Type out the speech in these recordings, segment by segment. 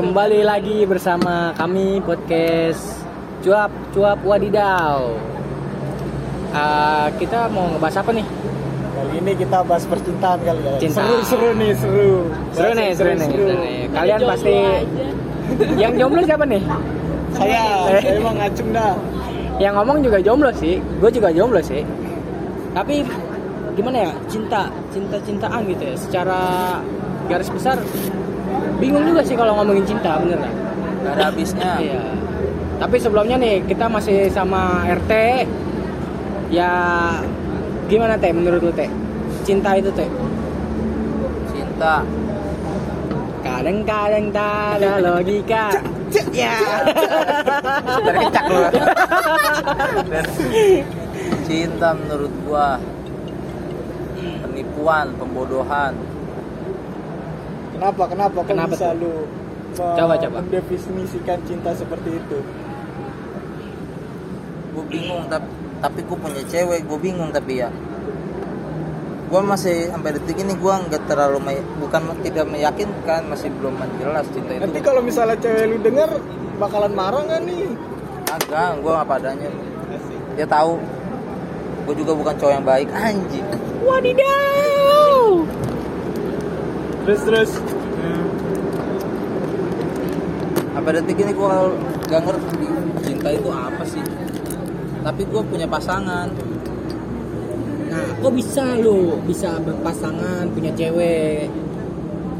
kembali lagi bersama kami podcast cuap cuap wadidaw. Ah, kita mau ngebahas apa nih? Kali ini kita bahas percintaan kali ya. Cinta. Seru seru nih seru. Seru nih, seru nih, seru nih. Kalian pasti yang jomblo siapa nih? Saya, Eh. saya emang ngacung dah. Yang ngomong juga jomblo sih, gue juga jomblo sih. Tapi gimana ya cinta, cinta cintaan gitu ya. Secara garis besar bingung juga sih kalau ngomongin cinta bener nggak? Gak ada habisnya. Iya. Tapi sebelumnya nih kita masih sama RT. Ya gimana teh menurut lu teh? Cinta itu teh? Cinta. Kadang-kadang tak ada logika. Ya. Dari kecak lu. Cinta menurut gua penipuan, pembodohan. Kenapa kenapa kok Kenapa bisa tuh? lu Coba, coba. mendefinisikan cinta seperti itu? Gua bingung tapi tapi gua punya cewek, gua bingung tapi ya. Gua masih sampai detik ini gua nggak terlalu me- bukan tidak meyakinkan, masih belum jelas cinta itu. Nanti kalau misalnya cewek lu denger bakalan marah nggak nih? agak, gua apa adanya. Dia tahu gua juga bukan cowok yang baik anjing. Wadidaw. Terus terus. Sampai detik ini gua nggak ngerti cinta itu apa sih. Tapi gua punya pasangan. Nah, kok bisa lu bisa berpasangan punya cewek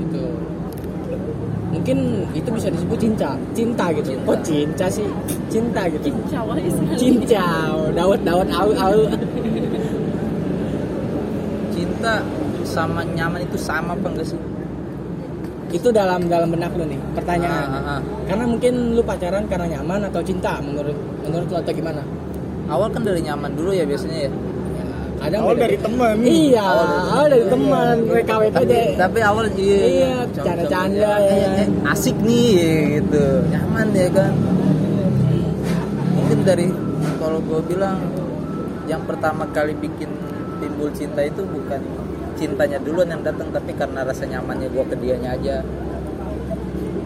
gitu? Mungkin itu bisa disebut cinta, cinta gitu. Cinta. Kok cinta sih? Cinta gitu. Cincau istilahnya. Cincau, dawet dawet au au. cinta sama nyaman itu sama apa enggak sih? Itu dalam dalam benak lu nih pertanyaan. Ah, ah, ah. Karena mungkin lu pacaran karena nyaman atau cinta menurut menurut lu atau gimana? Awal kan dari nyaman dulu ya biasanya ya. Ya, kadang Awal dari teman. Iya, Awal dari teman, WKW itu aja. Tapi awal iya, Iya, com- canda-canda, com- ya. eh, eh, asik nih gitu, nyaman ya kan. Mungkin dari kalau gue bilang yang pertama kali bikin timbul cinta itu bukan cintanya duluan yang datang tapi karena rasa nyamannya gue ke dianya aja.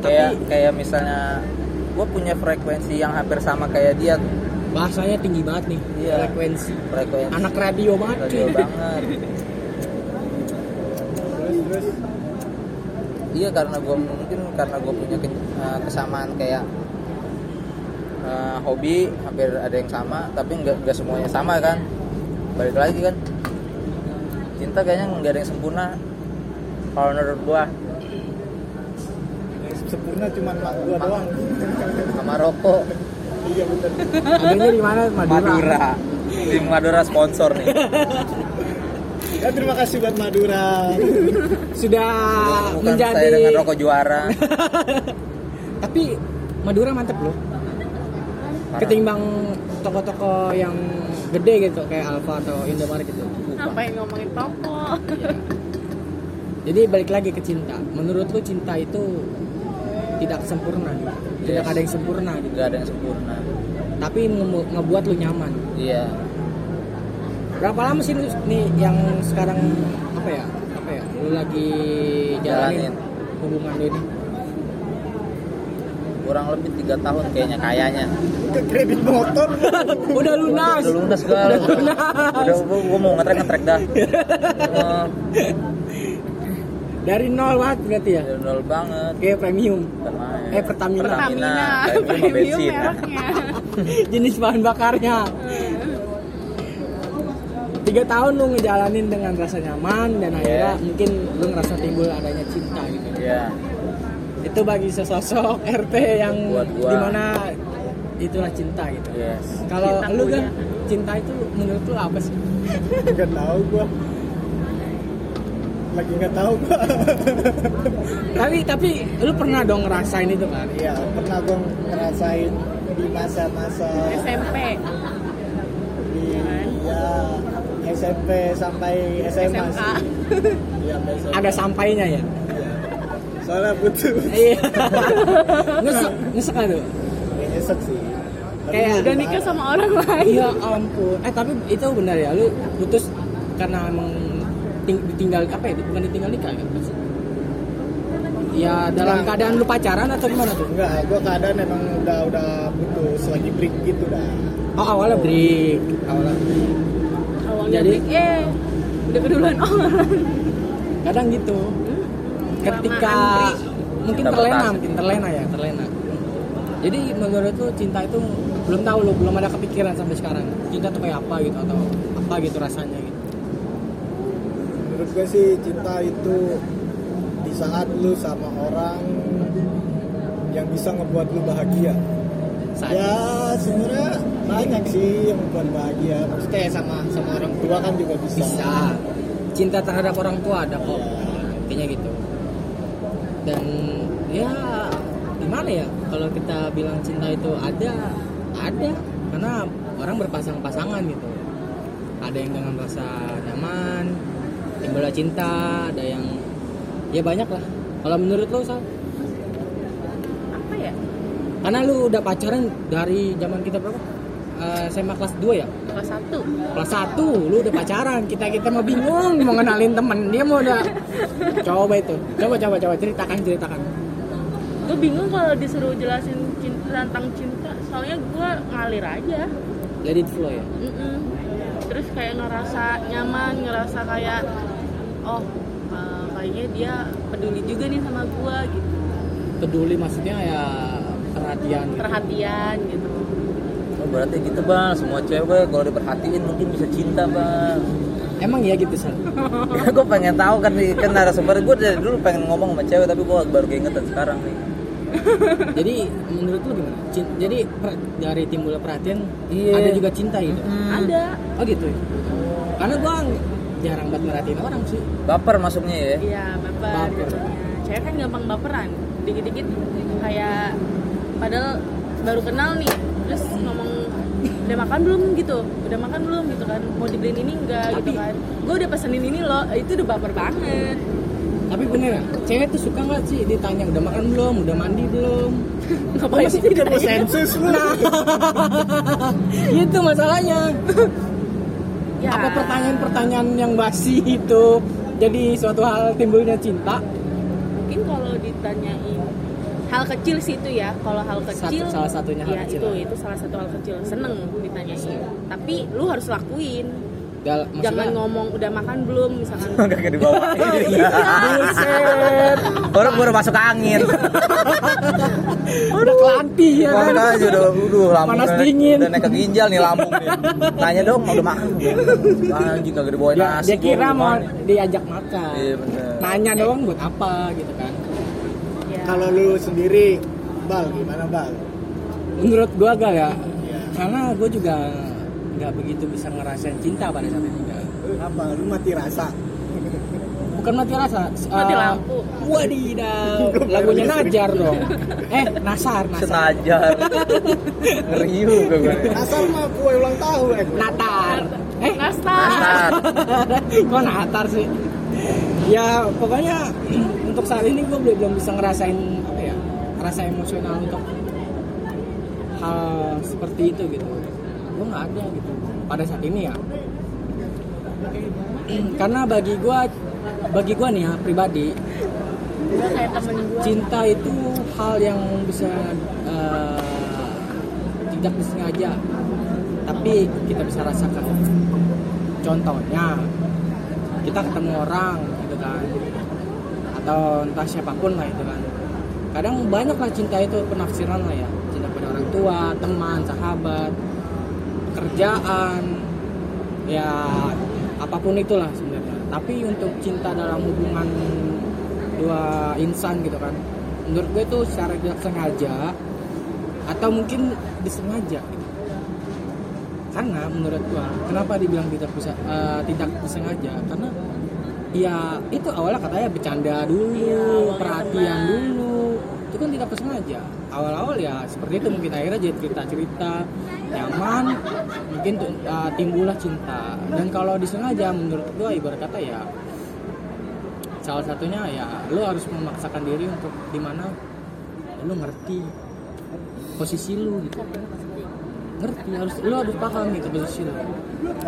Kayak kayak misalnya gue punya frekuensi yang hampir sama kayak dia Bahasanya tinggi banget nih, Iya. frekuensi. frekuensi Anak radio banget. radio banget Terus terus. Iya karena gue mungkin karena gue punya ke- eh, kesamaan kayak eh, hobi hampir ada yang sama tapi nggak nggak semuanya sama kan balik lagi kan cinta kayaknya nggak ada yang sempurna kalau menurut gua Sempurna cuma mak gua doang. sama rokok Iya betul. Adanya di mana? Madura. Madura tim Madura sponsor nih Ya terima kasih buat Madura. Sudah bukan menjadi saya dengan rokok juara Tapi Madura mantep loh. Parah. Ketimbang toko-toko yang gede gitu kayak Alfa atau Indomaret gitu. Ngapain ngomongin toko? Jadi balik lagi ke cinta. Menurut lu cinta itu tidak sempurna gitu. Tidak Yes. ada yang sempurna gitu. nggak ada yang sempurna Tapi nge- ngebuat lu nyaman. iya Berapa lama sih lu nih yang sekarang apa ya? Apa ya? Lu lagi jalanin, Jalanin. hubungan lu ini? Kurang lebih tiga tahun kayaknya kayaknya Ke kredit motor. Udah lunas. udah lunas gal Udah lunas. udah gua, gua mau ngetrek ngetrek dah Eh, Dari nol banget berarti ya? udah nol banget Kayak premium. Main. Eh, Pertamina. Pertamina, Premium sama premium bensin. mereknya. Jenis bahan bakarnya. Tiga tahun lu ngejalanin dengan rasa nyaman dan akhirnya Yes. mungkin lu ngerasa timbul adanya cinta gitu. Iya. Itu bagi sesosok RT yang Buat gua. di mana itulah cinta gitu. Yes. Kalau lu kan cinta itu menurut lu apa sih? Gak tahu gua. Lagi nggak tahu gua. tapi tapi lu pernah dong ngerasain itu kan? Iya pernah gua ngerasain di masa-masa SMP. di ya SMP sampai SMA SMK. sih. Iya sampai SMA. Ada sampainya ya? Soalnya butuh. Iya. Ngesek, ngesek nggak tuh? Ya, nyesek sih. Kayak- Udah nikah sama orang lain. Iya ampun. Eh tapi itu benar ya, lu putus karena emang ting- ditinggal apa ya? Bukan ditinggal nikah ya? Ya dalam Nah. keadaan lu pacaran atau gimana tuh enggak gue keadaan emang udah udah putus lagi break gitu dah oh awalnya break awalnya break Awalnya Jadi- break, eh udah keduluan orang. kadang gitu ketika mungkin Dapat terlena mungkin terlena ya. Terlena. Jadi menurut lu cinta itu belum tahu lu belum ada kepikiran sampai sekarang. Cinta tuh kayak apa gitu atau apa gitu rasanya gitu? Menurut gue sih cinta itu di saat lu sama orang yang bisa ngebuat lu bahagia. Saat- ya sebenarnya banyak sih yang membuat bahagia. Maksudnya ya sama sama orang tua kan juga bisa, bisa. Cinta terhadap orang tua ada kok. Intinya gitu dan ya gimana ya kalau kita bilang cinta itu ada ada. Karena orang berpasang-pasangan gitu. Ada yang dengan rasa nyaman timbullah cinta ada yang ya banyak lah. Kalau menurut lo Sal? Apa ya? karena lu udah pacaran dari zaman kita berapa Eh, SMA kelas 2 ya Kelas satu. kelas 1 lu udah pacaran kita kita mau bingung mau kenalin temen dia mau udah coba itu coba coba coba ceritakan ceritakan Gue bingung kalau disuruh jelasin cinta tentang cinta, soalnya gue ngalir aja. let it flow ya Mm-mm. Terus kayak ngerasa nyaman, ngerasa kayak oh eh, kayaknya dia peduli juga nih sama gue gitu, peduli maksudnya ya perhatian gitu. perhatian gitu. Oh, berarti gitu bang, semua cewek kalau diperhatiin mungkin bisa cinta bang. emang ya gitu sal ya, gue pengen tahu kan nih kan narasumber gue dari dulu pengen ngomong sama cewek tapi gue baru keingetan sekarang nih. jadi menurut lu gimana jadi per- dari timbul perhatian Iya. ada juga cinta gitu Ada. oh gitu ya karena gua jarang banget merhatiin orang sih Baper masuknya ya. Iya, baper. Baper. jatuhnya. Cewek kan gampang baperan. Dikit-dikit kayak padahal baru kenal nih, terus ngomong udah makan belum? gitu, udah makan belum? gitu kan, mau dibeliin ini enggak? gitu Tapi- kan, gue udah pesenin ini loh, itu udah baper banget. tapi bener ya cewek tuh suka nggak sih ditanya udah makan belum? Udah mandi belum? Ngapain sih Udah mau sensus lu? Itu masalahnya. Ya. apa pertanyaan-pertanyaan yang basi itu jadi suatu hal timbulnya cinta? Mungkin kalau ditanyain hal kecil sih itu ya, kalau hal Satu- kecil, salah satunya hal ya, kecil. itu itu salah satu hal kecil, seneng ditanyain. Tapi lu harus lakuin, Gal- maksudnya jangan ngomong udah makan belum misalkan. Gak dibawain. buset Baru baru masuk angin. udah kelanti ya kan Makanya aja udah, udah lambung Panas udah- dingin. Udah naik ke ginjal nih lambung nih. Tanya dong udah makan. belum? Anjing kagak dibawain dia, nasi. dia kira mau diajak makan Iya bener. nanya doang buat apa gitu kan Ya. kalau lu sendiri bal gimana bal menurut gua agak ya Iya. karena gua juga nggak begitu bisa ngerasain cinta pada saat itu apa lu mati rasa bukan mati rasa Mati eh, lampu. wadidaw lagunya Najar dong eh Nasar Nasar Senajar. Ngeri juga gue. asal mah kue ulang tahun eh Natar eh Nastar. Nastar. kok Natar sih ya pokoknya untuk saat ini gue belum belum bisa ngerasain apa ya rasa emosional untuk hal seperti itu gitu. Gue nggak ada gitu. Pada saat ini ya. Karena bagi gue bagi gue nih ya pribadi cinta itu hal yang bisa eh, tidak disengaja. Tapi kita bisa rasakan. Contohnya kita ketemu orang gitu kan atau entah siapa pun lah itu kan. Kadang banyak lah cinta itu penafsiran lah ya. Cinta pada orang tua teman sahabat kerjaan ya apa pun itulah sebenarnya. Tapi untuk cinta dalam hubungan dua insan gitu kan menurut gue itu secara tidak sengaja atau mungkin disengaja. Gitu. karena menurut gue kenapa dibilang tidak bisa eh, tidak disengaja? Karena ya itu awalnya katanya bercanda dulu Iya, perhatian teman. dulu. Itu kan tidak sengaja awal-awal ya seperti itu mungkin akhirnya jadi cerita-cerita nyaman mungkin tuh, eh, timbullah cinta. Dan kalau disengaja menurut gua ibarat kata ya salah satunya ya lo harus memaksakan diri untuk di mana lo ngerti posisi lu gitu ngerti harus lo harus paham gitu posisi lo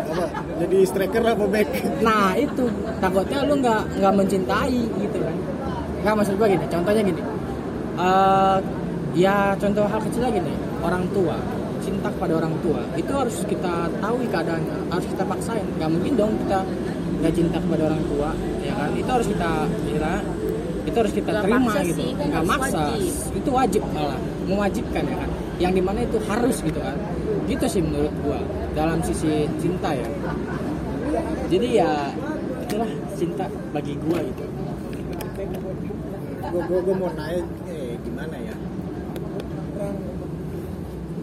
apa? Jadi striker apa back? Nah itu. Takutnya lu nggak nggak mencintai gitu kan. Nggak maksud gua gini contohnya gini. Eh, ya contoh hal kecil lagi nih orang tua. Cinta kepada orang tua itu harus kita tahu keadaannya harus kita paksain. Nggak mungkin dong kita nggak cinta kepada orang tua ya kan? Itu harus kita kira itu harus kita terima maksa gitu. sih, kan nggak maksa. wajib. itu wajib malah mewajibkan ya kan? Yang di mana itu harus gitu kan gitu sih menurut gua dalam sisi cinta ya. Jadi ya itulah cinta bagi gua gitu. Gue gue gue mau nanya eh gimana ya?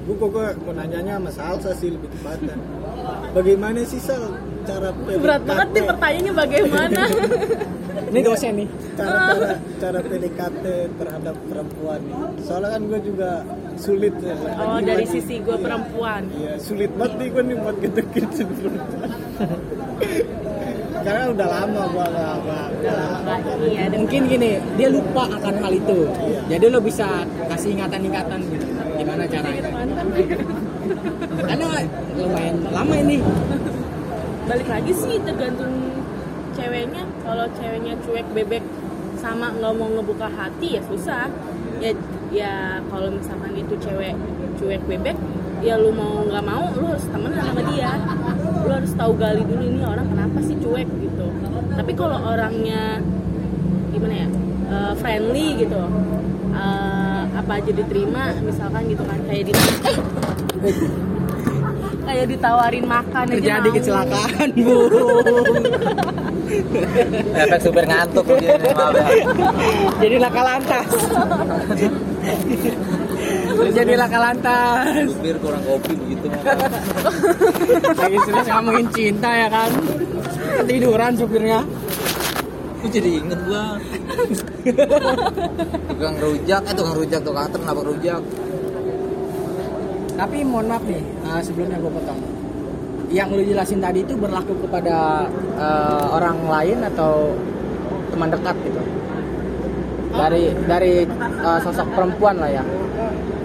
Gue gue gue mau nanyanya sama Salsa sih lebih tepatnya. Bagaimana sih Sal cara berat banget nih pertanyaannya bagaimana? Ini dosen nih. Cara cara, cara PDKT terhadap perempuan nih. Soalnya kan gue juga sulit ya. Oh Lagi- dari sisi gue iya. perempuan. Iya sulit banget nih gue nih buat gitu-gitu karena udah lama gue gak, gak, Nah, iya mungkin gini dia lupa akan hal itu. Iya. jadi lo bisa kasih ingatan-ingatan gitu. Gimana caranya? mantan. Karena lumayan lama ini balik lagi sih tergantung ceweknya. Kalau ceweknya cuek bebek sama nggak mau ngebuka hati ya susah. Ya ya kalau misalkan itu cewek cuek bebek ya lu mau nggak mau lu harus temenan sama dia. Lu harus tahu gali dulu ini orang kenapa sih cuek gitu. Tapi kalau orangnya gimana ya eh, friendly gitu eh, apa aja diterima misalkan gitu kan kayak di kayak ditawarin makan aja terjadi mau. kecelakaan bu. Efek supir ngantuk ya jadi laka lantas. Terjadi laka lantas. Supir kurang kopi begitu lagi serius ngomongin cinta ya kan? Ketiduran supirnya. Aku jadi inget gua. Tukang rujak eh tukang rujak tukang kenapa rujak tapi mohon maaf nih uh, sebelumnya gue potong. Yang lu jelasin tadi itu berlaku kepada uh, orang lain atau teman dekat gitu? Dari dari uh, sosok perempuan lah ya?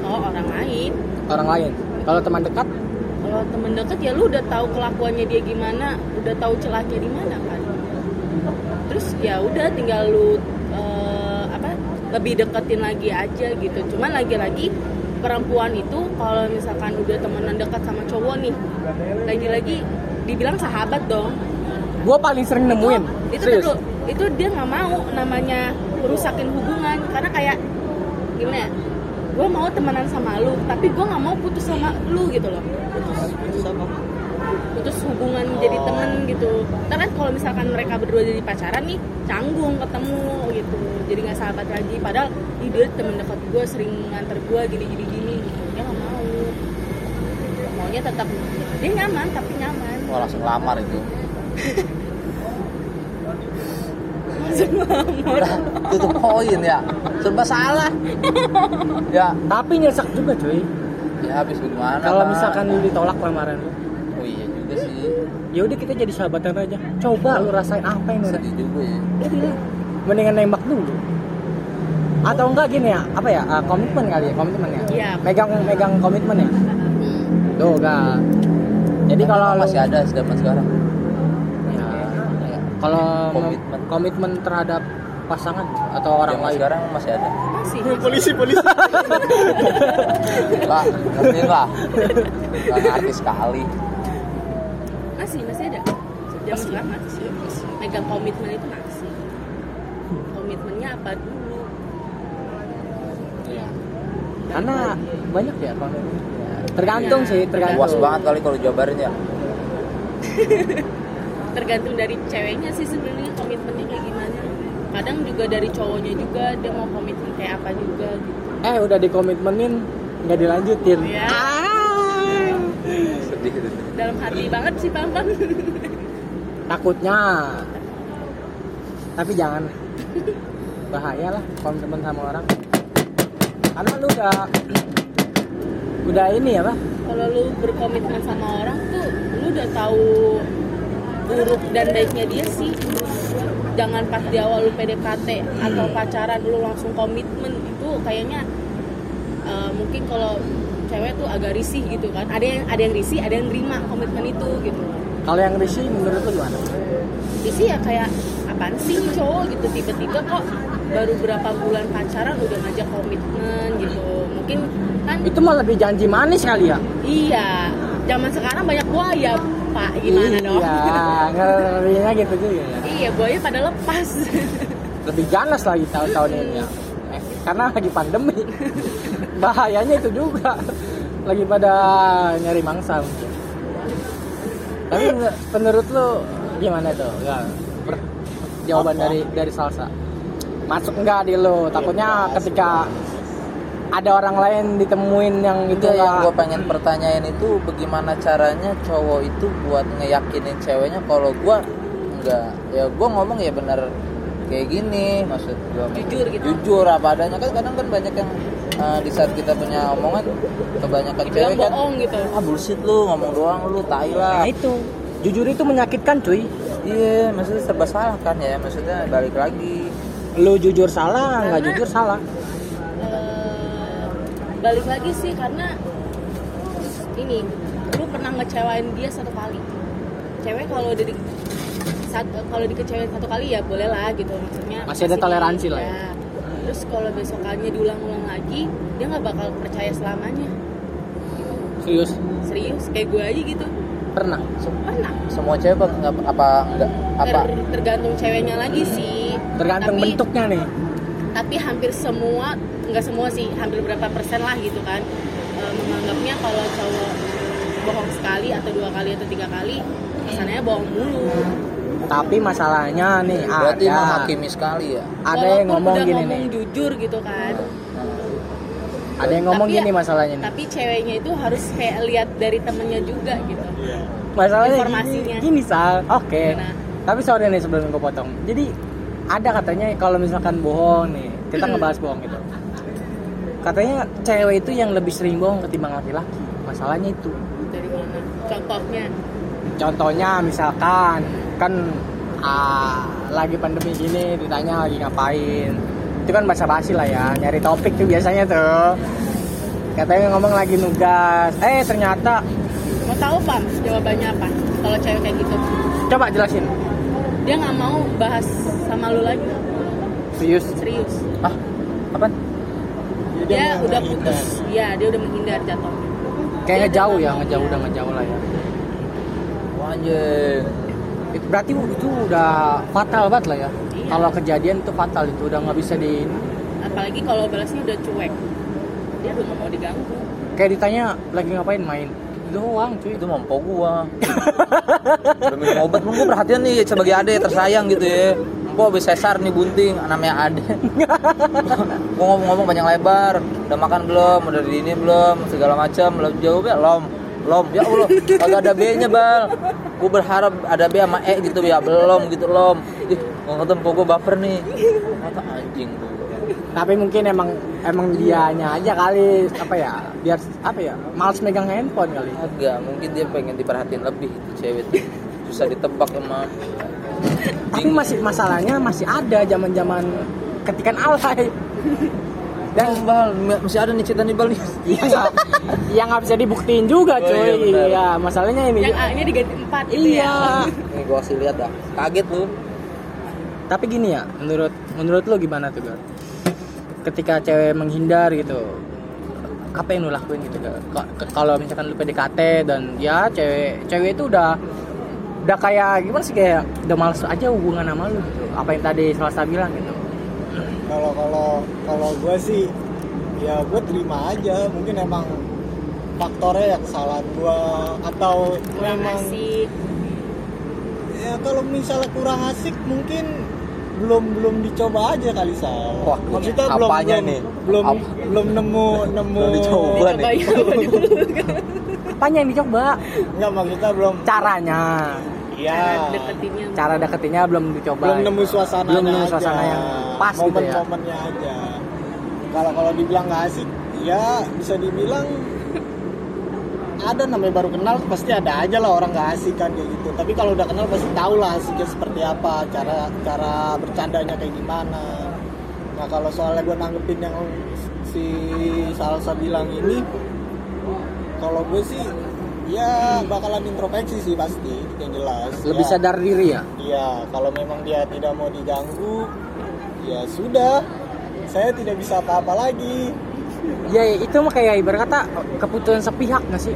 Oh orang lain. Orang lain. Kalau teman dekat? Kalau temen deket ya lu udah tahu kelakuannya dia gimana udah tahu celahnya di mana kan. Terus ya udah tinggal lu eh, apa lebih deketin lagi aja gitu. Cuman lagi-lagi perempuan itu kalau misalkan udah temenan dekat sama cowok nih lagi-lagi dibilang sahabat dong. Gue paling sering nemuin. itu serius? dulu itu dia nggak mau namanya rusakin hubungan karena kayak gimana ya gue mau temenan sama lu tapi gue nggak mau putus sama lu gitu loh. Putus hubungan jadi temen gitu. Ntar kan kalau misalkan mereka berdua jadi pacaran nih canggung ketemu gitu. Jadi nggak sahabat lagi. Padahal dia temen dekat gue sering nganter gue gini gini gini gitu dia nggak mau maunya tetap dia nyaman tapi nyaman. Wah langsung lamar itu. Udah, itu tuh poin ya. Serba salah. Ya. Tapi nyesek juga cuy. Ya habis gimana kalau misalkan lu ditolak lamaran lu. Oh iya juga sih. Ya udah kita jadi sahabatan aja. Coba lu rasain apa yang lu sedih juga ya. Iya. mendingan nembak dulu. Atau enggak gini ya apa ya uh, komitmen kali ya komitmen ya. Iya. megang megang komitmen ya Tuh enggak jadi kalau masih ada zaman sekarang. Ya, kalau Komitmen. komitmen terhadap pasangan atau orang lain? sekarang masih ada. Masih. Polisi polisi. Lah ngerti lah nggak ngerti sekali. Masih masih ada. Jam sekarang masih. Megang komitmen itu masih. Komitmennya apa dulu? Iya. karena banyak ya komitmen. Ya, tergantung Iya. sih tergantung. Puas banget kali kalau jabarin ya. Tergantung dari ceweknya sih sebenarnya komitmennya kayak gimana. Kadang juga dari cowoknya juga dia mau komitmen kayak apa juga gitu. Eh udah dikomitmenin nggak dilanjutin. Ya ah. Sedih. Gitu dalam hati banget sih bang bang takutnya. Tapi jangan. Bahaya lah komitmen sama orang. Karena lu udah udah ini ya pak kalau lu berkomitmen sama orang tuh lu udah tahu buruk dan baiknya dia sih. Jangan pas di awal lu PDKT atau pacaran lu langsung komitmen itu kayaknya eh, mungkin kalau cewek tuh agak risih gitu kan. Ada yang ada yang risih ada yang terima komitmen itu gitu. Kalau yang risih menurut lu gimana? Risih ya kayak apa apaan sih cowok? gitu tiba-tiba kok baru berapa bulan pacaran udah ngajak komitmen gitu mungkin kan Itu mah lebih janji manis kali ya. iya zaman sekarang banyak buaya pak gimana dong Iya, ngerinya gitu juga ya. iya buaya pada lepas Lebih ganas lagi tahun-tahun ini ya. Eh, karena lagi pandemi. Bahayanya itu juga. Lagi pada nyari mangsa mungkin. Tapi menur- menurut lu gimana tuh? Per- jawaban Apa? dari dari salsa. Masuk enggak di lu? Takutnya ketika ada orang lain ditemuin yang itu itu yang gue pengen pertanyain itu bagaimana caranya cowok itu buat ngeyakinin ceweknya kalau gue enggak ya gue ngomong ya bener kayak gini maksud gue Jujur gitu. jujur apa adanya kan kadang kan banyak yang uh, di saat kita punya omongan kebanyakan dibilang cewek kan bohong gitu ah bullshit lu ngomong doang lu tai Nah lah itu. Jujur itu menyakitkan cuy. iya maksudnya serba salah kan ya maksudnya balik lagi Lu jujur salah, nggak jujur salah. Eh, balik lagi sih karena ini lu pernah ngecewain dia satu kali cewek kalau di kalau dikecewain satu kali ya boleh lah gitu maksudnya Masih ada toleransi lah ya. terus kalau besokannya diulang-ulang lagi dia nggak bakal percaya selamanya Serius. serius kayak gue aja gitu Pernah. pernah semua cewek apa enggak apa enggak apa Ter- tergantung ceweknya lagi sih Tergantung Tapi- bentuknya nih. tapi hampir semua nggak semua sih hampir berapa persen lah gitu kan e, menganggapnya kalau cowok bohong sekali atau dua kali atau tiga kali kesannya bohong mulu Tapi masalahnya nih berarti ada menghakimi sekali ya ada yang Walaupun ngomong udah gini ngomong nih. jujur gitu kan Ada yang ngomong Tapi gini ya- masalahnya nih. tapi ceweknya itu harus kayak lihat dari temennya juga gitu Masalahnya informasinya. gini, gini Sal. Oke. Nah. Tapi sorry nih sebelum gue potong. Jadi ada katanya kalau misalkan bohong nih, kita Hmm. ngebahas bohong gitu. Katanya cewek itu yang lebih sering bohong ketimbang laki-laki. Masalahnya itu. dari mana contohnya Contohnya misalkan kan ah, lagi pandemi gini ditanya lagi ngapain. Itu kan basa-basi lah ya, nyari topik tuh biasanya tuh. Katanya ngomong lagi nugas. Eh ternyata mau tahu pam jawabannya apa kalau cewek kayak gitu coba jelasin. Dia nggak mau bahas sama lu lagi Serius. serius ah apa dia mau udah putus ya dia udah menghindar jatuhnya Kayak Dia ngejauh udah ya, nggak ngejauh udah ngejauh lah ya. Anjing. Itu berarti itu udah fatal banget lah ya. Iya. Kalau kejadian itu fatal itu udah nggak bisa di apalagi kalau balasnya udah cuek dia udah nggak mau diganggu kayak ditanya lagi ngapain main. Itu doang cuy. itu mampu gua. Udah minum obat belum gua perhatian nih sebagai ade tersayang gitu ya. Empo habis sesar nih bunting namanya ade. Gua ngomong-ngomong panjang lebar udah makan belum udah di ini belum segala macam belum jawabnya lom lom. Ya Allah kagak ada B nya bal. Gua berharap ada B sama E gitu ya. Belum gitu lom. Ih gua ketemu gua baper nih. Kata anjing gua Tapi mungkin emang emang dianya aja kali apa ya biar apa ya males megang handphone kali. agak mungkin dia pengen diperhatiin lebih itu cewek tuh. susah ditebak emang Tapi masih masalahnya masih ada zaman-zaman ketikan alay. dan bal masih ada nih cerita nih bal nih Iya nggak yang nggak bisa dibuktiin juga Oh, cuy. iya, benar. Iya, masalahnya ini. yang A nya diganti empat gitu Iya. ya Nih gua kasih lihat dah. Kaget lu. Tapi gini ya, menurut menurut lo gimana tuh, Gar? Ketika cewek menghindar gitu, apa yang lo lakuin gitu, Kalau misalkan lu PDKT dan ya cewek cewek itu udah udah kayak gimana sih kayak udah males aja hubungan sama lu gitu. Apa yang tadi Selasa bilang gitu. kalau kalau kalau gue sih ya gue terima aja mungkin emang faktornya ya kesalahan gue atau kurang memang asik ya kalau misalnya kurang asik mungkin belum belum dicoba aja kali sal Wah, maksudnya apanya belum belum, nih? belum Ap- belum nemu nemu Belum dicoba. coba nih. ya Apanya yang dicoba? nggak maksudnya belum Caranya. iya deketinnya Cara deketinnya belum dicoba. belum nemu suasana Belum nemu suasana yang pas gitu ya. momen-momennya aja kalau kalau dibilang nggak asik ya bisa dibilang ada namanya baru kenal pasti ada aja lah orang nggak asik kan kayak gitu. Tapi kalau udah kenal pasti tahu lah asiknya seperti apa cara cara bercandanya kayak gimana. Nah kalau soalnya gue nanggepin yang si salsa bilang ini kalau gue sih ya bakalan introspeksi sih pasti yang jelas. Lebih Ya, sadar diri ya? Iya, kalau memang dia tidak mau diganggu, ya sudah. Saya tidak bisa apa-apa lagi. Ya itu mah kayak ibarat kata keputusan sepihak nggak sih?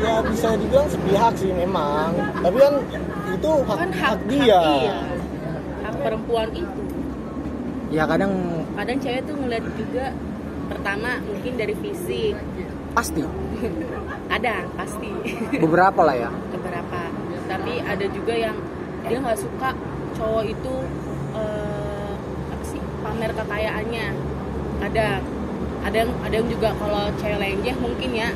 Ya bisa dibilang sepihak sih memang. Tapi kan itu hak, kan hak, hak dia. iya. hak perempuan itu. Ya kadang kadang cewek tuh ngeliat juga pertama mungkin dari fisik pasti. Ada pasti. Beberapa lah ya. Beberapa. Tapi ada juga yang dia nggak suka cowok itu eh, apa sih pamer kekayaannya ada. Ada yang ada yang juga kalau cewek lenjeh mungkin ya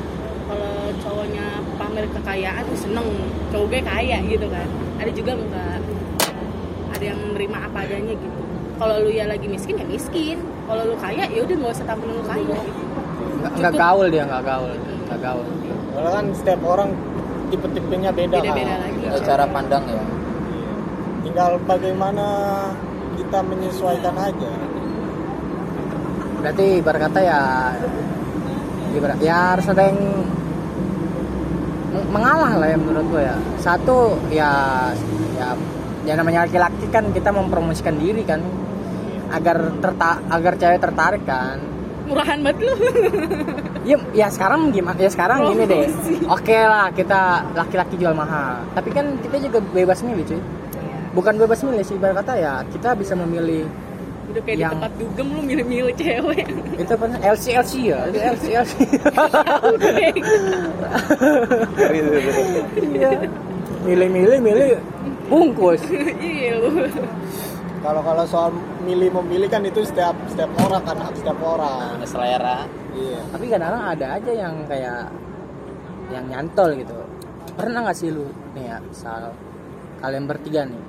kalau cowoknya pamer kekayaan tuh seneng. Cowok gue kaya gitu kan. Ada juga enggak ada yang menerima apa adanya gitu. Kalau lu ya lagi miskin ya miskin. Kalau lu kaya ya udah nggak usah tampilin lu kaya gitu. nggak gaul dia nggak gaul. Nggak gaul. Soalnya kan setiap orang tipe-tipenya beda, beda-beda kan. lagi. Ya, cara pandang ya. Tinggal bagaimana kita menyesuaikan aja. Berarti ibarat kata ya ibarat ya harus ada yang meng- mengalah lah ya menurut gue ya. Satu ya ya ya namanya laki-laki kan kita mempromosikan diri kan. Agar terta agar cewek tertarik kan. Murahan banget lu. Ya ya sekarang gimana ya sekarang gini deh. Oke lah kita laki-laki jual mahal. Tapi kan kita juga bebas milih cuy. Bukan bebas milih sih ibarat kata ya kita bisa memilih udah kayak Yang- di tempat dugem lu milih-milih cewek. Itu apa? Sih? LC LC ya? LC LC iya. Milih-milih milih. Bungkus. Iya lu. Kalau kalau soal milih memilih kan itu setiap setiap orang kan setiap orang. selera. Iya. tapi kadang-kadang ada aja yang kayak yang nyantol gitu. Pernah nggak sih lu nih ya misal kalian bertiga nih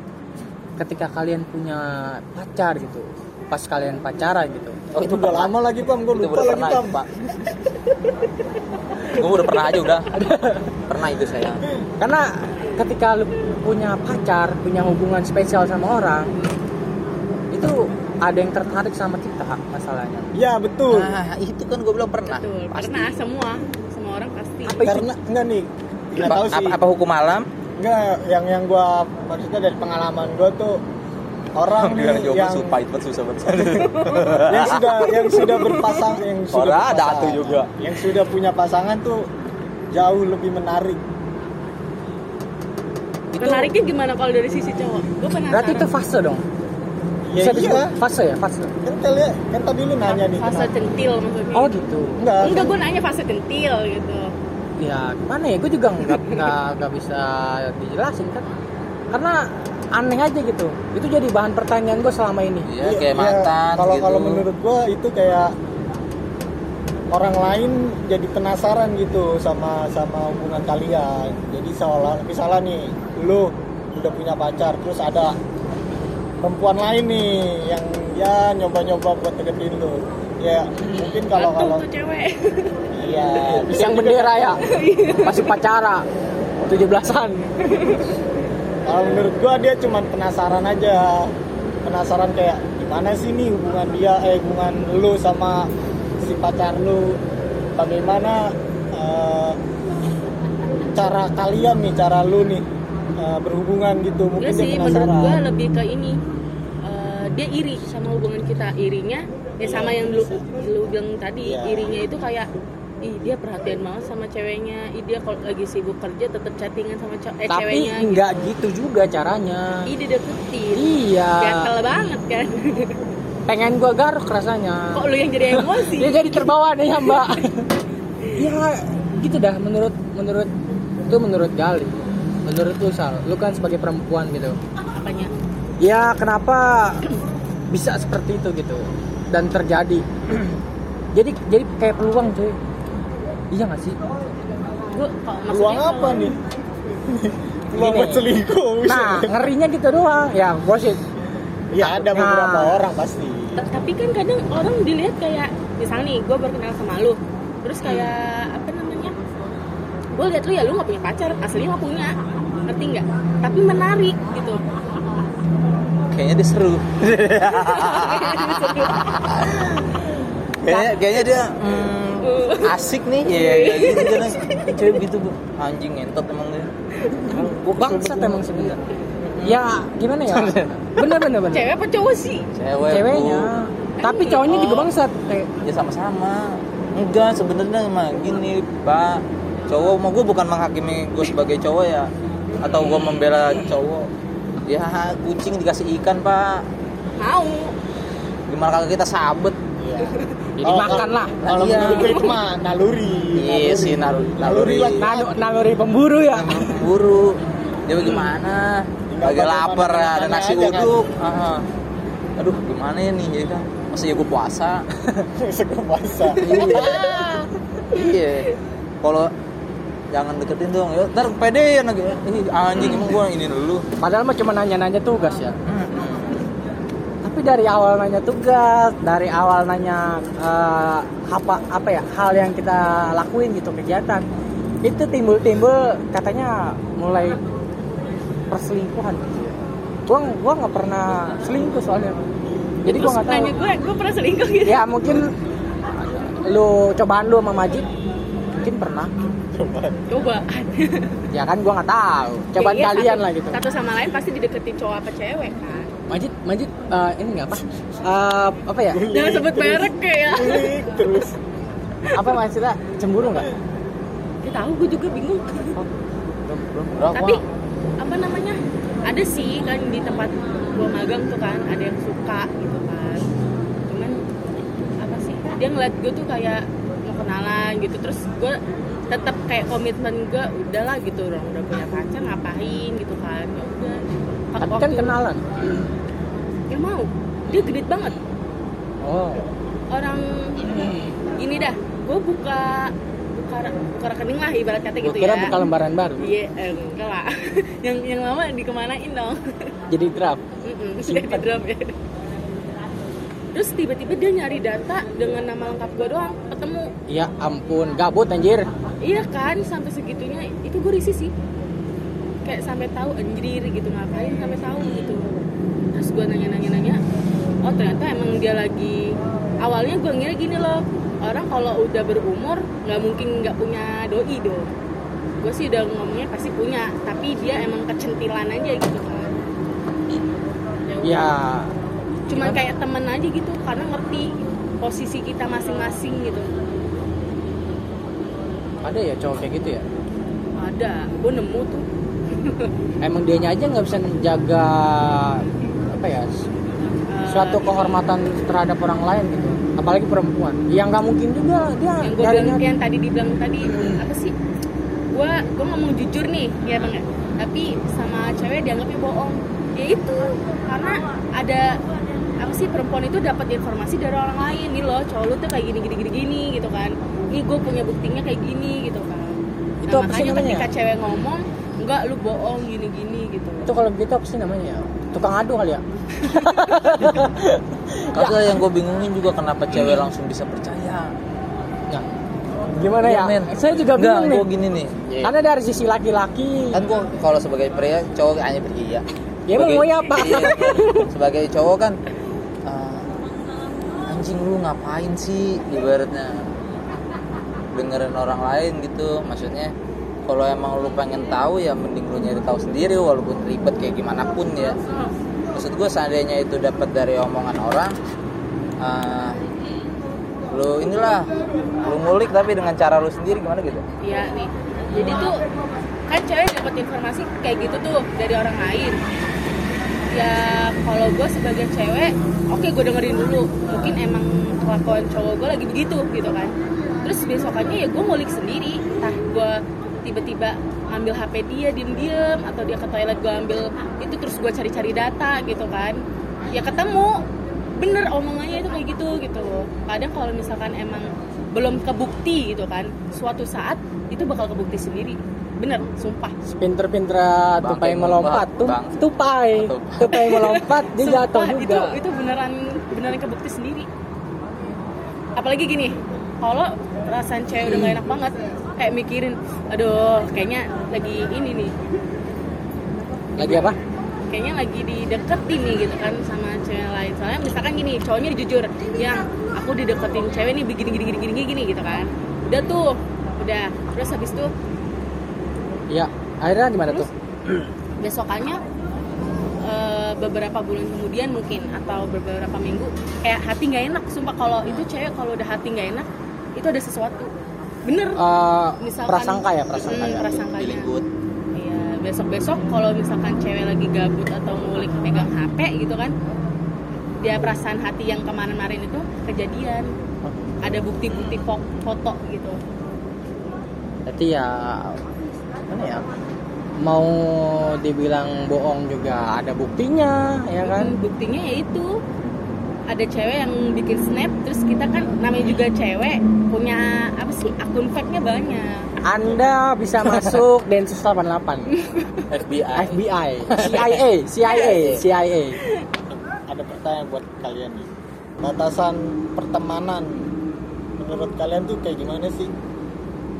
ketika kalian punya pacar gitu pas kalian pacaran gitu. Oh, itu udah lama lagi pam, gue lupa udah lagi pernah pam. pak. Gue udah pernah aja udah. Pernah itu saya. Karena ketika lu punya pacar punya hubungan spesial sama orang itu ada yang tertarik sama kita masalahnya. Iya betul. nah itu kan gue bilang pernah. Betul pasti. pernah semua. Semua orang pasti. Apa itu? Karena enggak nih, nggak apa, tahu sih. apa, apa hukum alam? Enggak, yang yang gua maksudnya dari pengalaman gua tuh orang nih yang banget susah banget. Yang sudah yang sudah berpasang yang sudah Orang ada tuh juga. yang sudah punya pasangan tuh jauh lebih menarik. Itu menariknya gimana kalau dari sisi cowok? Gue penasaran. Berarti itu fase dong? Ya bisa iya. fase ya? Fase. Kan kalian kan tadi lu nanya nih. Fase kenapa? centil maksudnya. Oh gitu. Enggak. Enggak kan, gue nanya fase centil gitu. Ya gimana ya? Gue juga nggak nggak bisa dijelasin kan? Karena aneh aja gitu. Itu jadi bahan pertanyaan gue selama ini. Iya, iya, kayak iya. mantan kalau gitu. kalau menurut gua itu kayak orang lain jadi penasaran gitu sama sama hubungan kalian. Jadi seolah misalnya nih lu udah punya pacar terus ada perempuan lain nih yang ya nyoba-nyoba buat deketin lu. Ya mungkin kalau kalau cewek. Iya. Bisa yang bendera ya? Masih pacara. 17-an kalau menurut gua dia cuman penasaran aja. Penasaran kayak gimana sih nih hubungan dia eh hubungan lu sama si pacar lu? Bagaimana eh, cara kalian nih cara lu nih eh, berhubungan gitu? Mungkin Enggak dia sih menurut penasaran. gue lebih ke ini Eh, dia iri sama hubungan kita. Irinya ya sama yang lu lu bilang tadi Iya. irinya itu kayak ih dia perhatian banget sama ceweknya. Ih dia kalau lagi sibuk kerja tetap chattingan sama ce- eh, tapi ceweknya nggak gitu juga caranya. Ih dideketin iya. Gatel banget kan. Pengen gue garuk rasanya. Kok lu yang jadi emosi? Dia jadi terbawa nih ya mbak. Ya gitu dah menurut menurut itu menurut Gali. Menurut lu Sal lu kan sebagai perempuan gitu. Apanya? Ya kenapa bisa seperti itu gitu? Dan terjadi. Jadi jadi kayak peluang cuy iya gak sih? Peluang maksudnya apa kalau- nih? Peluang buat selingkuh nah ngerinya gitu doang. Ya gue sih. Ya ada beberapa Nah. orang pasti. Ta- tapi kan kadang orang dilihat kayak misalnya nih gue baru kenal sama lu. Terus kayak apa namanya? Gue lihat lu ya lu nggak punya pacar. Aslinya nggak punya. Ngerti nggak? Tapi menarik gitu. Kayaknya dia seru. Kayaknya kayaknya dia hmm, asik nih. Iya iya gitu kan cewek gitu bu. Anjing ngentot emang dia. Emang gua kesel bangsat emang sebenarnya. Ya gimana ya? Bener bener bener. Cewek apa cowok sih? Cewek ceweknya. Bu. tapi cowoknya juga bangsat. Kayak ya sama-sama. Enggak sebenarnya mah gini pak. Cowok mau gue bukan menghakimi gue sebagai cowok ya. Atau gue membela cowok. Ya kucing dikasih ikan pak. Mau. Gimana kalau kita sabet Iya. jadi Kalau- makan lah. Kalau Iya. menurut gue itu mah naluri. iya sih naluri. Naluri. Lah. Nal- naluri pemburu ya? Buru dia gimana Tinggal lagi bagaimana lapar ada makannya nasi kan. uduk. Aha. aduh gimana ya nih ya kan masih ya gue puasa Suka puasa. iya. Kalau jangan deketin dong ya ntar pedean lagi Ih, anjing emang gue ini dulu. Padahal mah cuma nanya-nanya tugas ya. Tapi dari awal nanya tugas dari awal nanya eh, apa apa ya hal yang kita lakuin gitu kegiatan. Itu timbul-timbul katanya mulai perselingkuhan. Gua gua nggak pernah selingkuh soalnya. Jadi gua nggak tahu. nanya gue gue pernah selingkuh gitu. Ya mungkin lu cobaan lu sama Majid mungkin pernah. Coba. Ya kan gua nggak tahu. Cobaan Ya, iya, kalian satu- lah gitu. satu sama lain pasti dideketin cowok apa cewek kan Majid Majid eh, ini nggak apa? Eh, apa ya? Jangan sebut merek kayak Kulik terus. apa maksudnya? Cemburu nggak? Ya tahu gue juga bingung. Belum belum berapa? tapi apa namanya? Ada sih kan di tempat gua magang tuh kan ada yang suka gitu kan. Cuman apa sih? Dia ngeliat gue tuh kayak mau kenalan gitu. Terus gue tetap kayak komitmen gue udahlah gitu orang udah punya pacar ngapain? gitu kan. Ya udah. Tapi kan kenalan ya mau. Dia genit banget. Oh. Orang ini dah. Gue buka buka buka rekening lah ibarat kata gitu kira ya. buka lembaran baru. Iya eh, enggak lah. Yang yang lama dikemanain dong? Jadi draft? Mm-mm, Simpan. di drum ya. Terus tiba-tiba dia nyari data dengan nama lengkap gue doang ketemu. Ya ampun gabut anjir. Iya kan sampai segitunya. Itu gue risih sih. Kayak sampai tahu anjir gitu ngapain sampai tahu gitu gue nanya-nanya nanya oh ternyata emang dia lagi awalnya gue ngira gini loh orang kalau udah berumur nggak mungkin nggak punya doi dong. Gue sih udah ngomongnya pasti punya tapi dia emang kecentilan aja gitu kan. Udah. ya. Cuman kayak temen aja gitu karena ngerti posisi kita masing-masing gitu. Ada ya cowok kayak gitu ya? Ada gue nemu tuh. Emang dianya aja nggak bisa menjaga apa ya suatu kehormatan terhadap orang lain gitu. Apalagi perempuan. Yang nggak mungkin juga. Dia yang gue bilang yang tadi dibilang tadi apa sih? Gue gue ngomong jujur nih ya bang ya. Tapi sama cewek dianggapnya bohong. Ya itu karena ada apa sih perempuan itu dapat informasi dari orang lain. Nih loh cowok lu tuh kayak gini gini gini gini gitu kan. Nih gue punya buktinya kayak gini gitu kan. Itu nah, apa sih makanya namanya? ketika cewek ngomong enggak lu bohong gini gini gitu. Itu kalau begitu apa sih namanya ya? Tukang adu kali ya Kagak yang gue bingungin juga kenapa cewek langsung bisa percaya. Nah, gimana ya? Iya, men. saya juga Enggak, bingung nih. gue gini nih. Karena dari sisi laki-laki. Kan gue kalau sebagai pria cowok hanya iya. Ya, emang Sebagai- maunya apa? iya, sebagai cowok kan uh, anjing lu ngapain sih? Ibaratnya. Dengerin orang lain gitu maksudnya. Kalau emang lu pengen tahu ya mending lu nyari tahu sendiri walaupun ribet kayak gimana pun ya maksud gue seandainya itu dapat dari omongan orang uh, lu inilah lu ngulik tapi dengan cara lu sendiri gimana gitu Iya nih. Jadi tuh kan cewek dapat informasi kayak gitu tuh dari orang lain. Ya kalau gue sebagai cewek, oke gue dengerin dulu. Mungkin emang kelakuan cowok gue lagi begitu gitu kan. Terus besokannya ya gue ngulik sendiri. Entah gue tiba-tiba ambil HP dia diem-diem atau dia ke toilet gue ambil itu terus gue cari-cari data gitu kan. Ya ketemu bener omongannya itu kayak gitu gitu loh. Kadang kalau misalkan emang belum kebukti gitu kan, suatu saat itu bakal kebukti sendiri. Bener, sumpah. pinter-pinter tupai melompat tuh tupai Tupai. melompat dia jatuh juga itu itu beneran beneran kebukti sendiri. Apalagi gini, kalau perasaan cewek udah gak enak banget, kayak mikirin, aduh, kayaknya lagi ini nih, lagi apa? Kayaknya lagi dideketin nih gitu kan sama cewek lain. Soalnya misalkan gini cowoknya jujur yang aku dideketin cewek nih begini gini gini gini gini gitu kan. Udah tuh udah. Terus habis itu ya akhirnya gimana tuh? Besokannya eh, beberapa bulan kemudian mungkin atau beberapa minggu kayak hati nggak enak sumpah. Kalau itu cewek kalau udah hati nggak enak itu ada sesuatu bener. Eh, Misalkan- prasangka ya prasangka Hmm, ya. feeling good Iya, besok-besok kalau misalkan cewek lagi gabut atau ngulik pegang HP gitu kan, dia perasaan hati yang kemarin-kemarin itu kejadian. Ada bukti-bukti fo- foto gitu. Berarti ya mana ya mau dibilang bohong juga ada buktinya ya kan? Hmm, buktinya yaitu ada cewek yang bikin snap, terus kita kan namanya juga cewek punya apa sih akun fake-nya banyak. Anda bisa masuk Densus 88 FBI FBI CIA CIA CIA ada pertanyaan buat kalian nih. Batasan pertemanan menurut kalian tuh kayak gimana sih?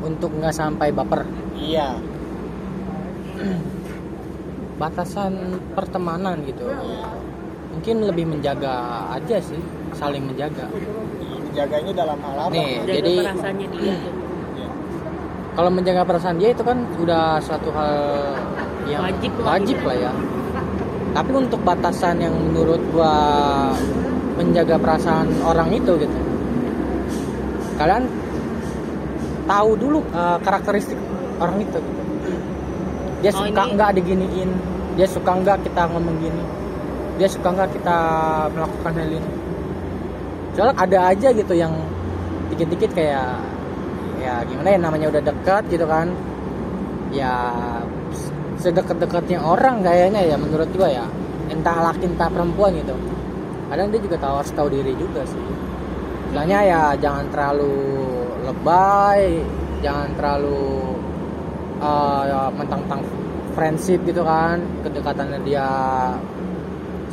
Untuk nggak sampai baper. Iya. Batasan pertemanan gitu mungkin lebih menjaga aja sih saling menjaga menjaganya dalam hal apa Nih. Jaga jadi- perasaannya dia tuh. Iya. kalau menjaga perasaan dia itu kan udah suatu hal yang Wajib lah. wajib lah ya tapi untuk batasan yang menurut gua menjaga perasaan orang itu gitu kalian tahu dulu uh, karakteristik orang itu gitu. dia Oh, suka nggak diginiin dia suka nggak kita ngomong gini dia suka nggak kita melakukan hal ini? Soalnya ada aja gitu yang dikit-dikit kayak ya gimana ya namanya udah dekat gitu kan. Ya sedekat-dekatnya orang kayaknya ya menurut gua ya. Entah laki entah perempuan gitu. Kadang dia juga tahu harus tahu diri juga sih. Soalnya ya jangan terlalu lebay jangan terlalu ya, mentang-mentang friendship gitu kan. Kedekatannya dia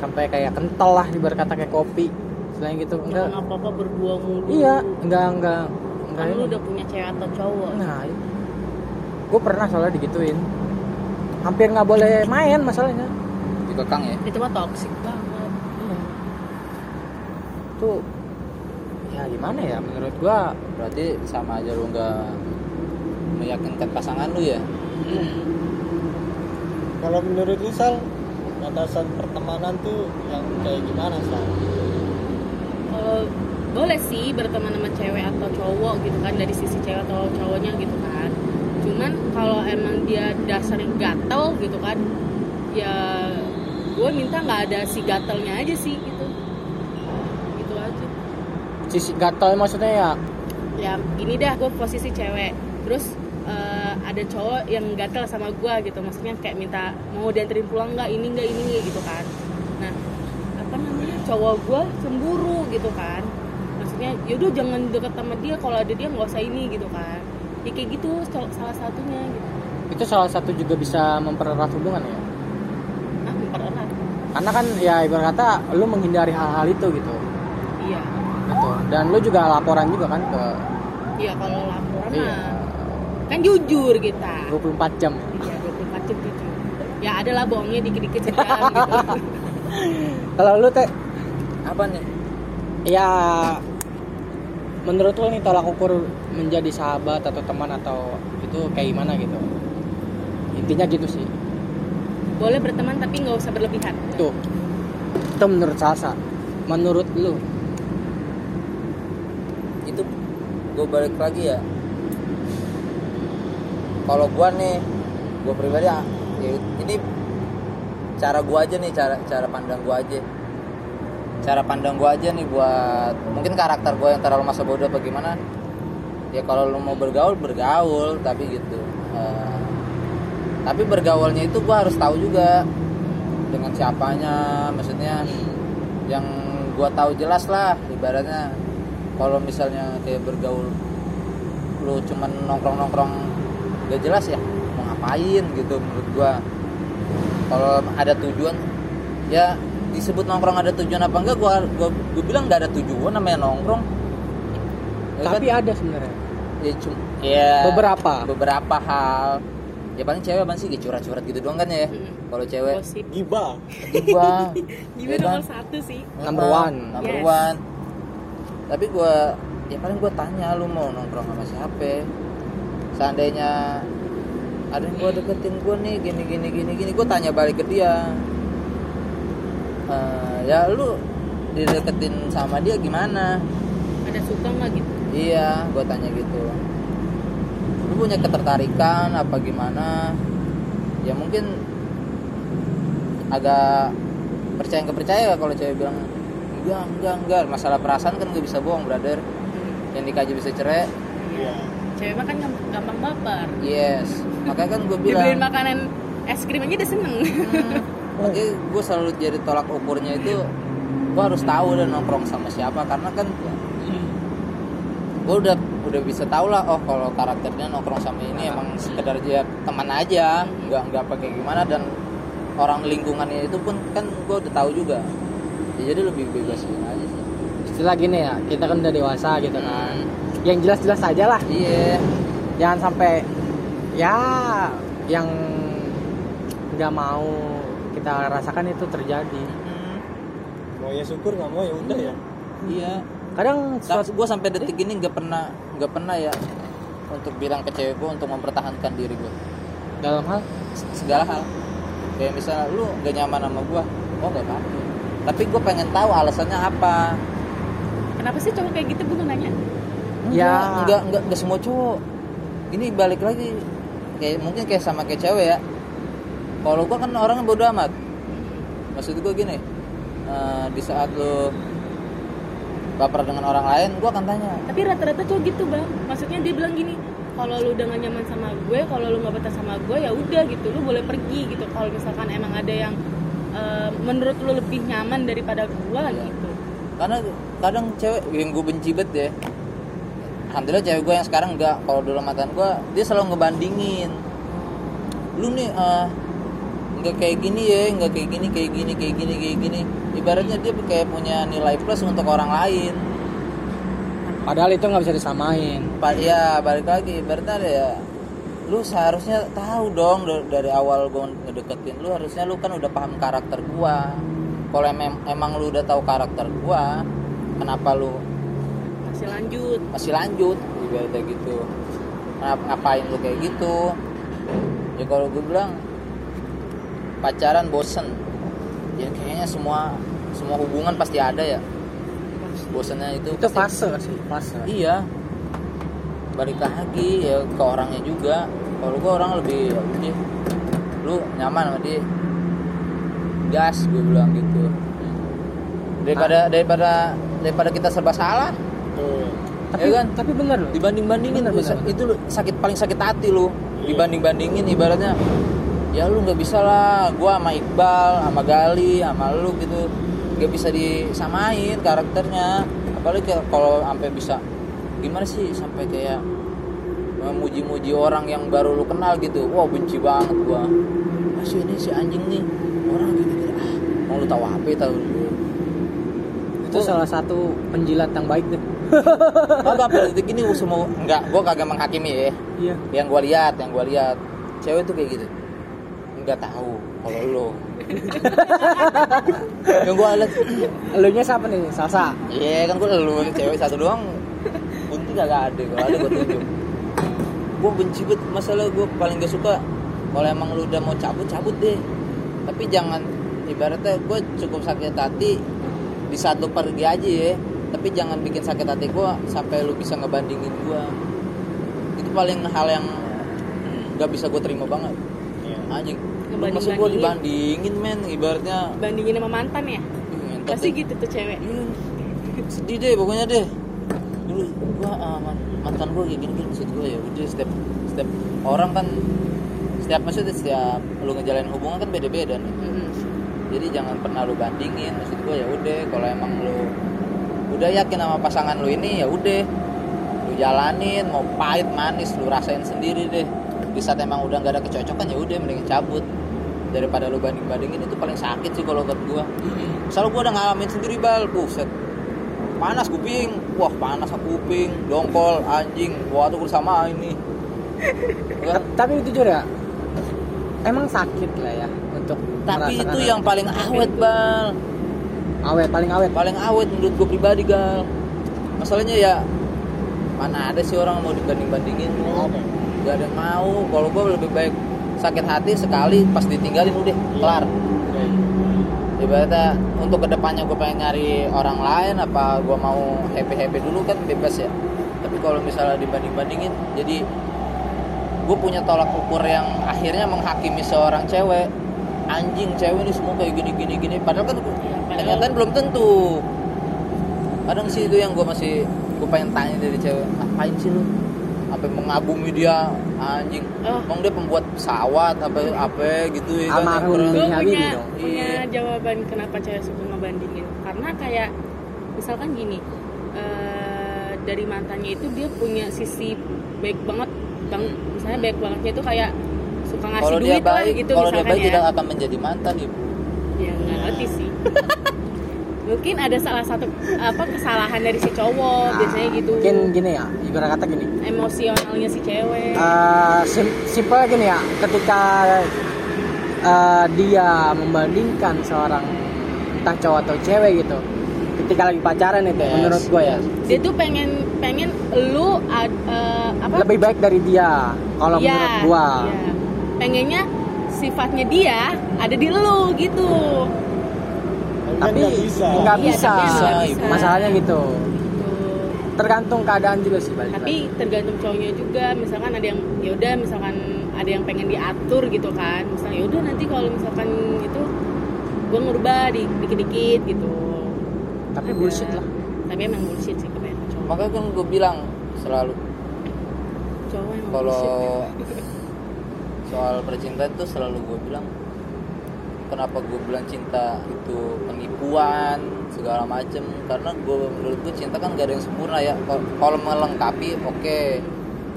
sampai kayak kental lah berkata kayak kopi selain gitu enggak Jangan apa-apa berdua mulu. iya enggak enggak enggak Kan lu udah punya cewek atau cowok. Nah, gue pernah soalnya digituin. Hampir nggak boleh main masalahnya. dikekang ya Itu mah toxic banget. Tuh, ya gimana ya menurut gua berarti sama aja lu nggak meyakinkan pasangan lu ya kalau menurut lu Sal batasan pertemanan tuh yang kayak gimana Sal Kalau boleh sih berteman sama cewek atau cowok gitu kan dari sisi cewek atau cowoknya gitu kan. Cuman kalau emang dia dasarnya gatel gitu kan, ya gue minta nggak ada si gatelnya aja sih gitu. Gitu aja. sisi gatal maksudnya ya Ya ini dah gue posisi cewek, terus ada cowok yang gatel sama gue gitu, maksudnya kayak minta mau dianterin pulang nggak, ini nggak, ini nggak? gitu kan. Nah apa namanya? Cowok gue cemburu gitu kan. Maksudnya yaudah jangan deket sama dia. Kalau ada dia nggak usah ini gitu kan. Ya kayak gitu sal- salah satunya gitu. Itu salah satu juga bisa mempererat hubungan ya. ah mempererat. Karena kan ya ibarat kata lu menghindari hal-hal itu gitu. iya. Gitu. Dan lu juga laporan juga kan ke iya kalau laporan iya, mah kan jujur kita. 24 jam. iya 24 jam jujur ya ada lah bohongnya dikit-dikit sejam gitu. Kalau lu teh? Apa nih? Ya menurut lu nih tolak ukur menjadi sahabat atau teman atau itu kayak gimana gitu? Intinya gitu sih. Boleh berteman tapi nggak usah berlebihan. Tuh. Itu menurut Salsa. Menurut lu? Itu gue balik lagi ya kalau gua nih gua pribadi ah, ya, ini cara gua aja nih cara cara pandang gua aja. Cara pandang gua aja nih buat mungkin karakter gua yang terlalu masa bodoh bagaimana ya kalau lu mau bergaul bergaul tapi gitu. Eh, tapi bergaulnya itu gua harus tahu juga dengan siapanya maksudnya yang gua tahu jelas lah ibaratnya. Kalau misalnya kayak bergaul lu cuman nongkrong nongkrong gak jelas ya mau ngapain gitu menurut gua. Kalau ada tujuan ya disebut nongkrong ada tujuan apa enggak gua gua, gua bilang nggak ada tujuan namanya nongkrong. Ya tapi kan? ada sebenarnya. Ya, cum- ya beberapa. beberapa hal. Ya paling cewek apa sih? Kayak curhat-curhat gitu doang kan ya. Mm. kalau cewek gosip gibah. Gua gila Ya kan? nomor satu sih. Number one. number Yes. one. Tapi gue ya paling gue tanya lu mau nongkrong sama siapa seandainya ada yang gue deketin gue nih gini gini gini gini gue tanya balik ke dia. Eh, ya lu dideketin sama dia gimana? Ada suka nggak gitu? Iya gue tanya gitu. Lu punya ketertarikan apa gimana? Ya mungkin agak percaya nggak percaya lah kalau cewek bilang enggak enggak enggak. Masalah perasaan kan gak bisa bohong brother. Yang dikaji bisa cerai. Iya. Cewek mah kan gampang, baper. Yes. Makanya kan gue dibeliin bilang makanan es krim aja udah seneng. Makanya gue selalu jadi tolak ukurnya itu gue harus tahu dan nongkrong sama siapa karena kan gue udah udah bisa tahu lah oh kalau karakternya nongkrong sama ini emang sekedar dia teman aja nggak nggak pakai gimana dan orang lingkungannya itu pun kan gue udah tahu juga. Ya, jadi lebih bebas aja sih. Istilah gini ya kita kan udah dewasa gitu kan yang jelas-jelas aja lah. Iya. Jangan sampai ya yang nggak mau kita rasakan itu terjadi. Mau ya syukur nggak mau ya udah ya. iya. Kadang suatu gue sampai detik ini nggak pernah nggak pernah ya untuk bilang ke cewek gue untuk mempertahankan diri gue dalam hal? Segala hal. Kayak misalnya lu gak nyaman sama gua oh gak apa-apa. Tapi gue pengen tahu alasannya apa. Kenapa sih cowok kayak gitu? Gue mau nanya Ya. enggak enggak enggak semua cowok. Ini balik lagi kayak mungkin kayak sama kayak cewek ya. Kalau gua kan orangnya bodo amat. Maksud gue gini eh, di saat lu baper dengan orang lain gua akan tanya. Tapi rata-rata cowok gitu bang. Maksudnya dia bilang gini kalau lu udah gak nyaman sama gue kalau lu nggak betah sama gue ya udah gitu lu boleh pergi gitu. Kalau misalkan emang ada yang eh, menurut lu lebih nyaman daripada gue Iya. gitu. Karena kadang cewek yang gue benci banget ya alhamdulillah cewek gue yang sekarang enggak. Kalau dulu mantan gue dia selalu ngebandingin. Lu nih eh, nggak kayak gini ya nggak kayak gini kayak gini kayak gini kayak gini. Ibaratnya dia kayak punya nilai plus untuk orang lain. Padahal itu nggak bisa disamain. Pak ya balik lagi. Ibaratnya ada ya lu seharusnya tahu dong da- dari awal gue ngedeketin lu harusnya lu kan udah paham karakter gua. Kalau emang, emang lu udah tahu karakter gua kenapa lu masih lanjut. Masih lanjut ibaratnya gitu. Ngap- ngapain lu kayak gitu? Ya kalau gue bilang pacaran bosen. Ya kayaknya semua semua hubungan pasti ada ya. Bosennya itu itu pasti- fase sih? Fase. Iya. Balik lagi ya ke orangnya juga. Kalau gue orang lebih ya udah lu nyaman sama dia. Gas gue bilang gitu. Daripada daripada daripada kita serba salah Tuh. tapi Ya kan? tapi bener loh. Dibanding bandingin Bener, bener, itu lu sakit paling sakit hati lu dibanding bandingin ibaratnya ya lu nggak bisa lah. Gua sama Iqbal sama Gali sama lu gitu. Nggak bisa disamain karakternya. Apalagi kalau sampai bisa gimana sih sampai kayak memuji-muji orang yang baru lu kenal gitu. Wah benci banget gua. Masih ini si anjing nih. Orang gini gini ah mau lu tahu apa tahu itu salah satu penjilat yang baik deh Pada detik ini semua enggak gua kagak menghakimi ya. Iya. Yang gua lihat yang gua lihat. Cewek tuh kayak gitu. Nggak tahu kalau lo yang gua lihat. Elunya siapa nih? Salsa iya kan gua lu cewek satu doang. Bunti kagak ada kalau ada gua tunjuk. Gua benci banget masalah gua paling gak suka kalau emang lu udah mau cabut cabut deh. Tapi jangan ibaratnya gua cukup sakit hati di saat lu pergi aja ya tapi jangan bikin sakit hati gua sampai lu bisa ngebandingin gua. Itu paling hal yang nggak bisa gue terima banget. Iya. anjing. Maksud gue dibandingin men. Ibaratnya bandingin sama mantan ya? Ngentot pasti deh. gitu tuh cewek. Iya. sedih deh pokoknya deh. Dulu gua ah, man- mantan gue kayak gini gini maksud gue ya udah setiap setiap orang kan setiap maksudnya setiap lu ngejalanin hubungan kan beda-beda nih. Mm-mm. jadi jangan pernah lu bandingin maksud gue ya udah kalau emang lu udah yakin sama pasangan lu ini ya udah. Lu jalanin mau pahit manis lu rasain sendiri deh. Di saat emang udah nggak ada kecocokan ya udah mending cabut. Daripada lu banding bandingin itu paling sakit sih kalau buat gua. Soalnya gua udah ngalamin sendiri bal. Buset. Panas kuping. Wah panas kuping. Dongkol anjing. Wah tuh sama ini. Kan? tapi itu juga emang sakit lah ya untuk tapi itu yang paling awet bal awet paling awet. Paling awet menurut gue pribadi gal. Masalahnya ya mana ada sih orang mau dibanding bandingin Ada. gak ada yang mau. Kalau gue lebih baik sakit hati sekali pas ditinggalin udah kelar. Ibaratnya untuk ke depannya gue pengen nyari orang lain apa gue mau happy happy dulu kan bebas ya. Tapi kalau misalnya dibanding bandingin jadi gue punya tolak ukur yang akhirnya menghakimi seorang cewek. Anjing cewek ini semua kayak gini gini gini. Padahal kan kenyataan belum tentu. Kadang sih itu yang gue masih gue pengen tanya dari cewek ngapain sih lu? Apa mengagumi dia? Anjing. Oh. emang dia pembuat pesawat apa apa gitu ya kan, Almarhum gue punya dong. punya Iya. jawaban kenapa cewek suka ngebandingin. Karena kayak misalkan gini eh, dari mantannya itu dia punya sisi baik banget bang misalnya baik bangetnya itu kayak suka ngasih kalau dia duit lah baik gitu kalau dia baik ya. tidak akan menjadi mantan ibu. Ya nggak ngerti sih mungkin ada salah satu apa kesalahan dari si cowok biasanya gitu. Nah, mungkin gini ya ibarat kata gini. Emosionalnya si cewek. Eh, sim- simpel gini ya ketika eh, dia membandingkan seorang entah cowok atau cewek gitu ketika lagi pacaran itu Yes, menurut gue ya. Dia tuh pengen pengen lu ad- eh, apa? Lebih baik dari dia kalau Iya, menurut gua. iya. pengennya sifatnya dia ada di lu gitu tapi tapi nggak bisa. nggak Iya, bisa. tapi nggak bisa. masalahnya gitu. Gitu. tergantung keadaan juga sih balik tapi tergantung cowoknya juga. Misalkan ada yang ya udah misalkan ada yang pengen diatur gitu kan. Misalnya ya udah nanti kalau misalkan itu gue ngerubah di dikit-dikit gitu. Tapi Ada- bullshit lah. Tapi emang bullshit sih kebanyakan cowok. Makanya kan gue bilang selalu. Cowok kalau soal percintaan tuh selalu gue bilang kenapa gue bilang cinta itu penipuan segala macem. Karena gue menurut gue cinta kan gak ada yang sempurna ya. Kalau- melengkapi oke.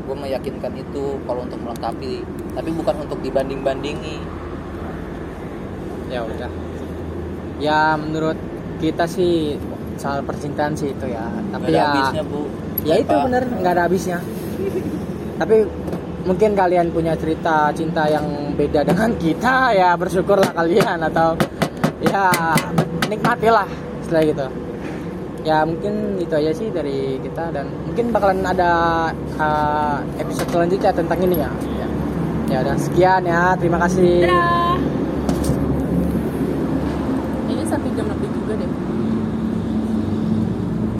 Gue meyakinkan itu kalau untuk melengkapi. Tapi bukan untuk dibanding bandingi ya udah. Ya menurut kita sih soal percintaan sih itu ya. Tapi Gak ada ya habisnya bu. ya itu bener nggak ada habisnya. Tapi mungkin kalian punya cerita cinta yang beda dengan kita ya bersyukurlah kalian atau ya nikmatilah setelah gitu ya mungkin itu aja sih dari kita dan mungkin bakalan ada uh, episode selanjutnya tentang ini ya. Ya udah sekian ya terima kasih. Dadah.